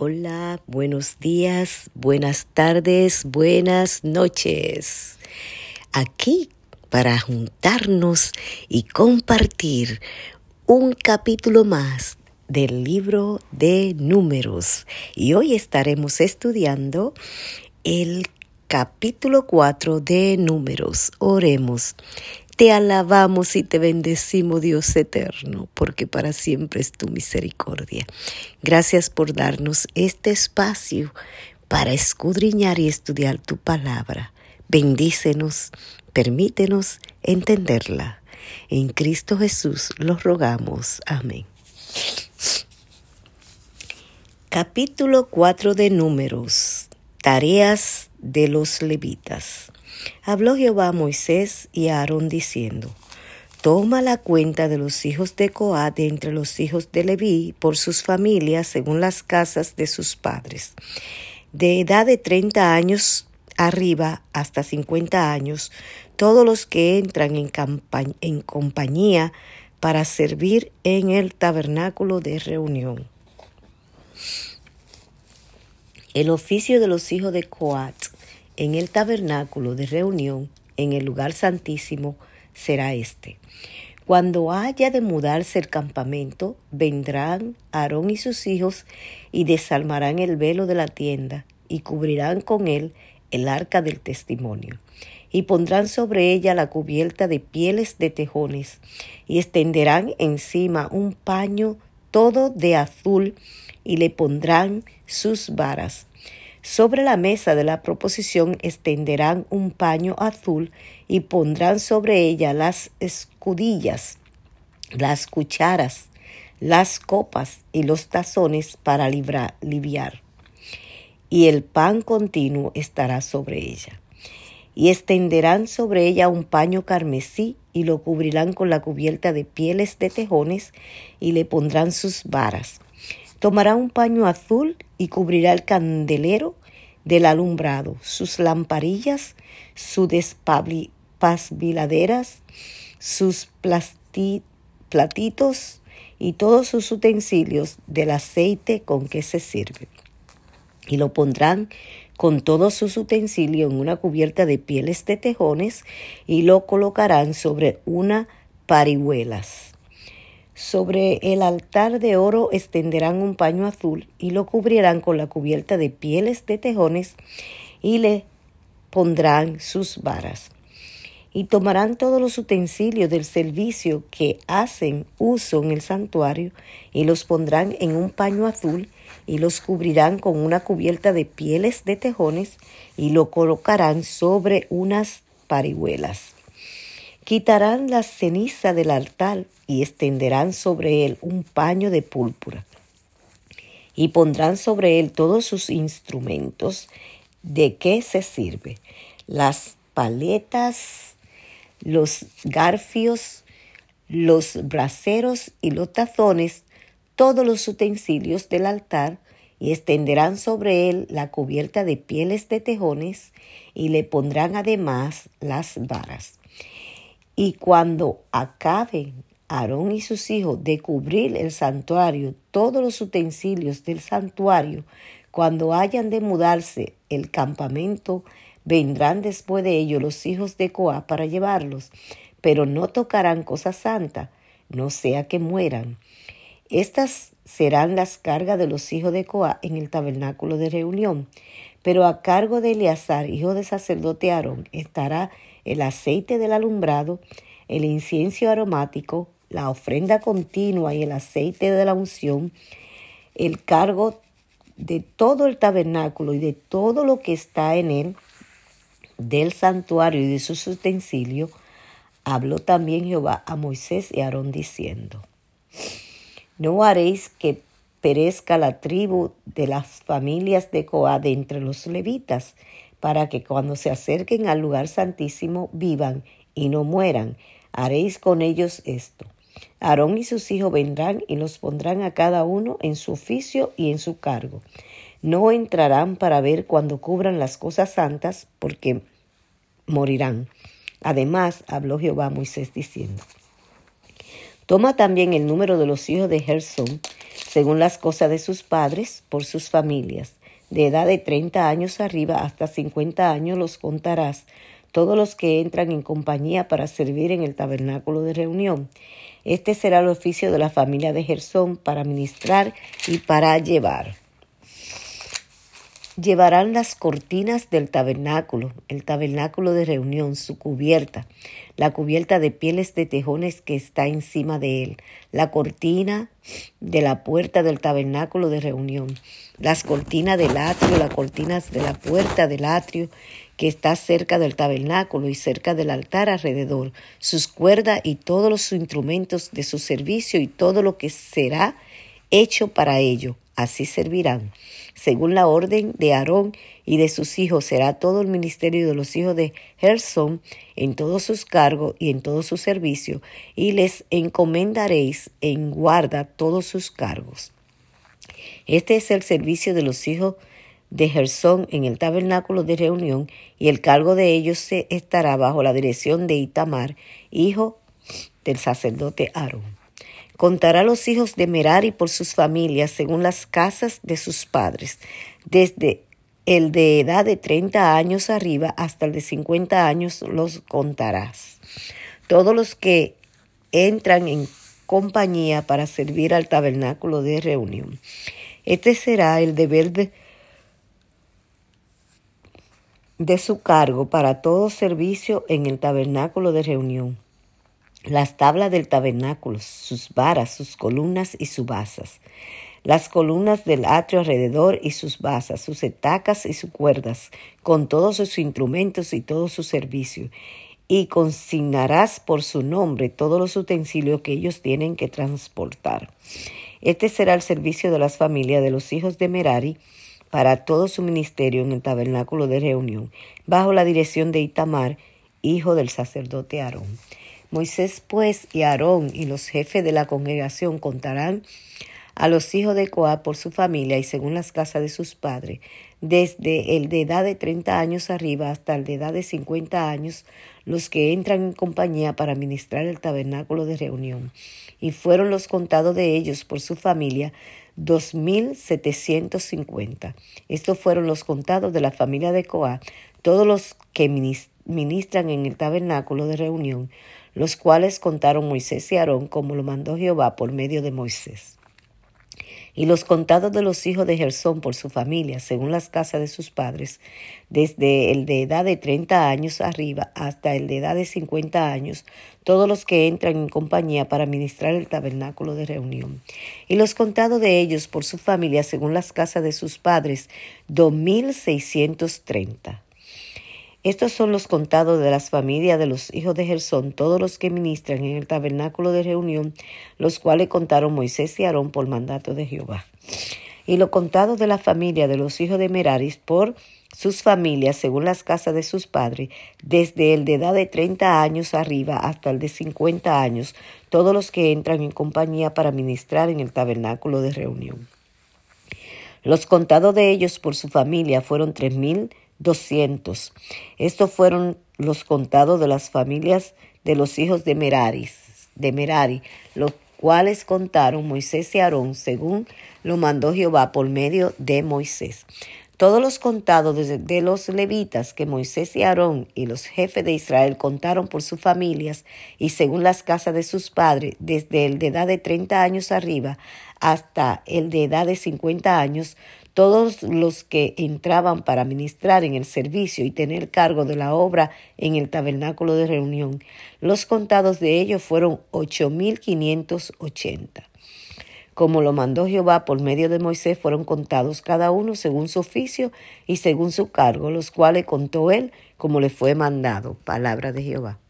Hola, buenos días, buenas tardes, buenas noches. Aquí para juntarnos y compartir un capítulo más del libro de números. Y hoy estaremos estudiando el capítulo 4 de números. Oremos. Te alabamos y te bendecimos, Dios eterno, porque para siempre es tu misericordia. Gracias por darnos este espacio para escudriñar y estudiar tu palabra. Bendícenos, permítenos entenderla. En Cristo Jesús los rogamos. Amén. Capítulo 4 de Números. Tareas de los levitas. Habló Jehová a Moisés y a Aarón diciendo, Toma la cuenta de los hijos de Coat entre los hijos de Leví por sus familias según las casas de sus padres. De edad de treinta años arriba hasta cincuenta años, todos los que entran en, en compañía para servir en el tabernáculo de reunión. El oficio de los hijos de Coat en el tabernáculo de reunión, en el lugar santísimo, será este. Cuando haya de mudarse el campamento, vendrán Aarón y sus hijos y desarmarán el velo de la tienda y cubrirán con él el arca del testimonio y pondrán sobre ella la cubierta de pieles de tejones y extenderán encima un paño todo de azul y le pondrán sus varas sobre la mesa de la proposición extenderán un paño azul y pondrán sobre ella las escudillas, las cucharas, las copas y los tazones para librar, liviar. Y el pan continuo estará sobre ella. Y extenderán sobre ella un paño carmesí y lo cubrirán con la cubierta de pieles de tejones y le pondrán sus varas Tomará un paño azul y cubrirá el candelero del alumbrado, sus lamparillas, sus despasviladeras, sus platitos y todos sus utensilios del aceite con que se sirve. Y lo pondrán con todos sus utensilios en una cubierta de pieles de tejones y lo colocarán sobre una parihuelas. Sobre el altar de oro extenderán un paño azul y lo cubrirán con la cubierta de pieles de tejones y le pondrán sus varas. Y tomarán todos los utensilios del servicio que hacen uso en el santuario y los pondrán en un paño azul y los cubrirán con una cubierta de pieles de tejones y lo colocarán sobre unas parihuelas. Quitarán la ceniza del altar y extenderán sobre él un paño de púrpura. Y pondrán sobre él todos sus instrumentos de qué se sirve, las paletas, los garfios, los braseros y los tazones, todos los utensilios del altar, y extenderán sobre él la cubierta de pieles de tejones, y le pondrán además las varas. Y cuando acaben Aarón y sus hijos de cubrir el santuario, todos los utensilios del santuario, cuando hayan de mudarse el campamento, vendrán después de ellos los hijos de Coa para llevarlos, pero no tocarán cosa santa, no sea que mueran. Estas serán las cargas de los hijos de Coa en el tabernáculo de reunión, pero a cargo de Eleazar, hijo de sacerdote Aarón, estará el aceite del alumbrado, el incienso aromático, la ofrenda continua y el aceite de la unción, el cargo de todo el tabernáculo y de todo lo que está en él, del santuario y de sus utensilios, habló también Jehová a Moisés y Aarón diciendo, No haréis que perezca la tribu de las familias de Coad entre los levitas, para que cuando se acerquen al lugar santísimo vivan y no mueran. Haréis con ellos esto. Aarón y sus hijos vendrán y los pondrán a cada uno en su oficio y en su cargo. No entrarán para ver cuando cubran las cosas santas, porque morirán. Además, habló Jehová a Moisés diciendo, Toma también el número de los hijos de Gersón, según las cosas de sus padres, por sus familias. De edad de treinta años arriba hasta cincuenta años los contarás, todos los que entran en compañía para servir en el tabernáculo de reunión. Este será el oficio de la familia de Gersón para ministrar y para llevar. Llevarán las cortinas del tabernáculo, el tabernáculo de reunión, su cubierta, la cubierta de pieles de tejones que está encima de él, la cortina de la puerta del tabernáculo de reunión, las cortinas del atrio, las cortinas de la puerta del atrio que está cerca del tabernáculo y cerca del altar alrededor, sus cuerdas y todos los instrumentos de su servicio y todo lo que será hecho para ello. Así servirán según la orden de Aarón y de sus hijos será todo el ministerio de los hijos de Gerson en todos sus cargos y en todo su servicio, y les encomendaréis en guarda todos sus cargos. Este es el servicio de los hijos de Gersón en el tabernáculo de reunión, y el cargo de ellos se estará bajo la dirección de Itamar, hijo del sacerdote Aarón. Contará los hijos de Merari por sus familias según las casas de sus padres, desde el de edad de treinta años arriba hasta el de cincuenta años los contarás. Todos los que entran en compañía para servir al tabernáculo de reunión. Este será el deber de, de su cargo para todo servicio en el tabernáculo de reunión las tablas del tabernáculo, sus varas, sus columnas y sus basas, las columnas del atrio alrededor y sus basas, sus etacas y sus cuerdas, con todos sus instrumentos y todo su servicio, y consignarás por su nombre todos los utensilios que ellos tienen que transportar. Este será el servicio de las familias de los hijos de Merari para todo su ministerio en el tabernáculo de reunión, bajo la dirección de Itamar, hijo del sacerdote Aarón. Moisés pues y Aarón y los jefes de la congregación contarán a los hijos de Coab por su familia y según las casas de sus padres, desde el de edad de treinta años arriba hasta el de edad de cincuenta años, los que entran en compañía para ministrar el tabernáculo de reunión. Y fueron los contados de ellos por su familia dos mil setecientos cincuenta. Estos fueron los contados de la familia de Coab, todos los que ministran en el tabernáculo de reunión, los cuales contaron Moisés y Aarón como lo mandó Jehová por medio de Moisés. Y los contados de los hijos de Gersón por su familia, según las casas de sus padres, desde el de edad de treinta años arriba hasta el de edad de cincuenta años, todos los que entran en compañía para ministrar el tabernáculo de reunión. Y los contados de ellos por su familia, según las casas de sus padres, dos mil seiscientos treinta. Estos son los contados de las familias de los hijos de Gersón, todos los que ministran en el tabernáculo de reunión, los cuales contaron Moisés y Aarón por mandato de Jehová. Y los contados de la familia de los hijos de Meraris por sus familias según las casas de sus padres, desde el de edad de treinta años arriba hasta el de cincuenta años, todos los que entran en compañía para ministrar en el tabernáculo de reunión. Los contados de ellos por su familia fueron tres mil doscientos. Estos fueron los contados de las familias de los hijos de Merari, de Merari, los cuales contaron Moisés y Aarón según lo mandó Jehová por medio de Moisés. Todos los contados de, los levitas que Moisés y Aarón y los jefes de Israel contaron por sus familias y según las casas de sus padres, desde el de edad de treinta años arriba hasta el de edad de cincuenta años, todos los que entraban para ministrar en el servicio y tener cargo de la obra en el tabernáculo de reunión, los contados de ellos fueron ocho mil quinientos ochenta. Como lo mandó Jehová por medio de Moisés, fueron contados cada uno según su oficio y según su cargo, los cuales contó él como le fue mandado. Palabra de Jehová.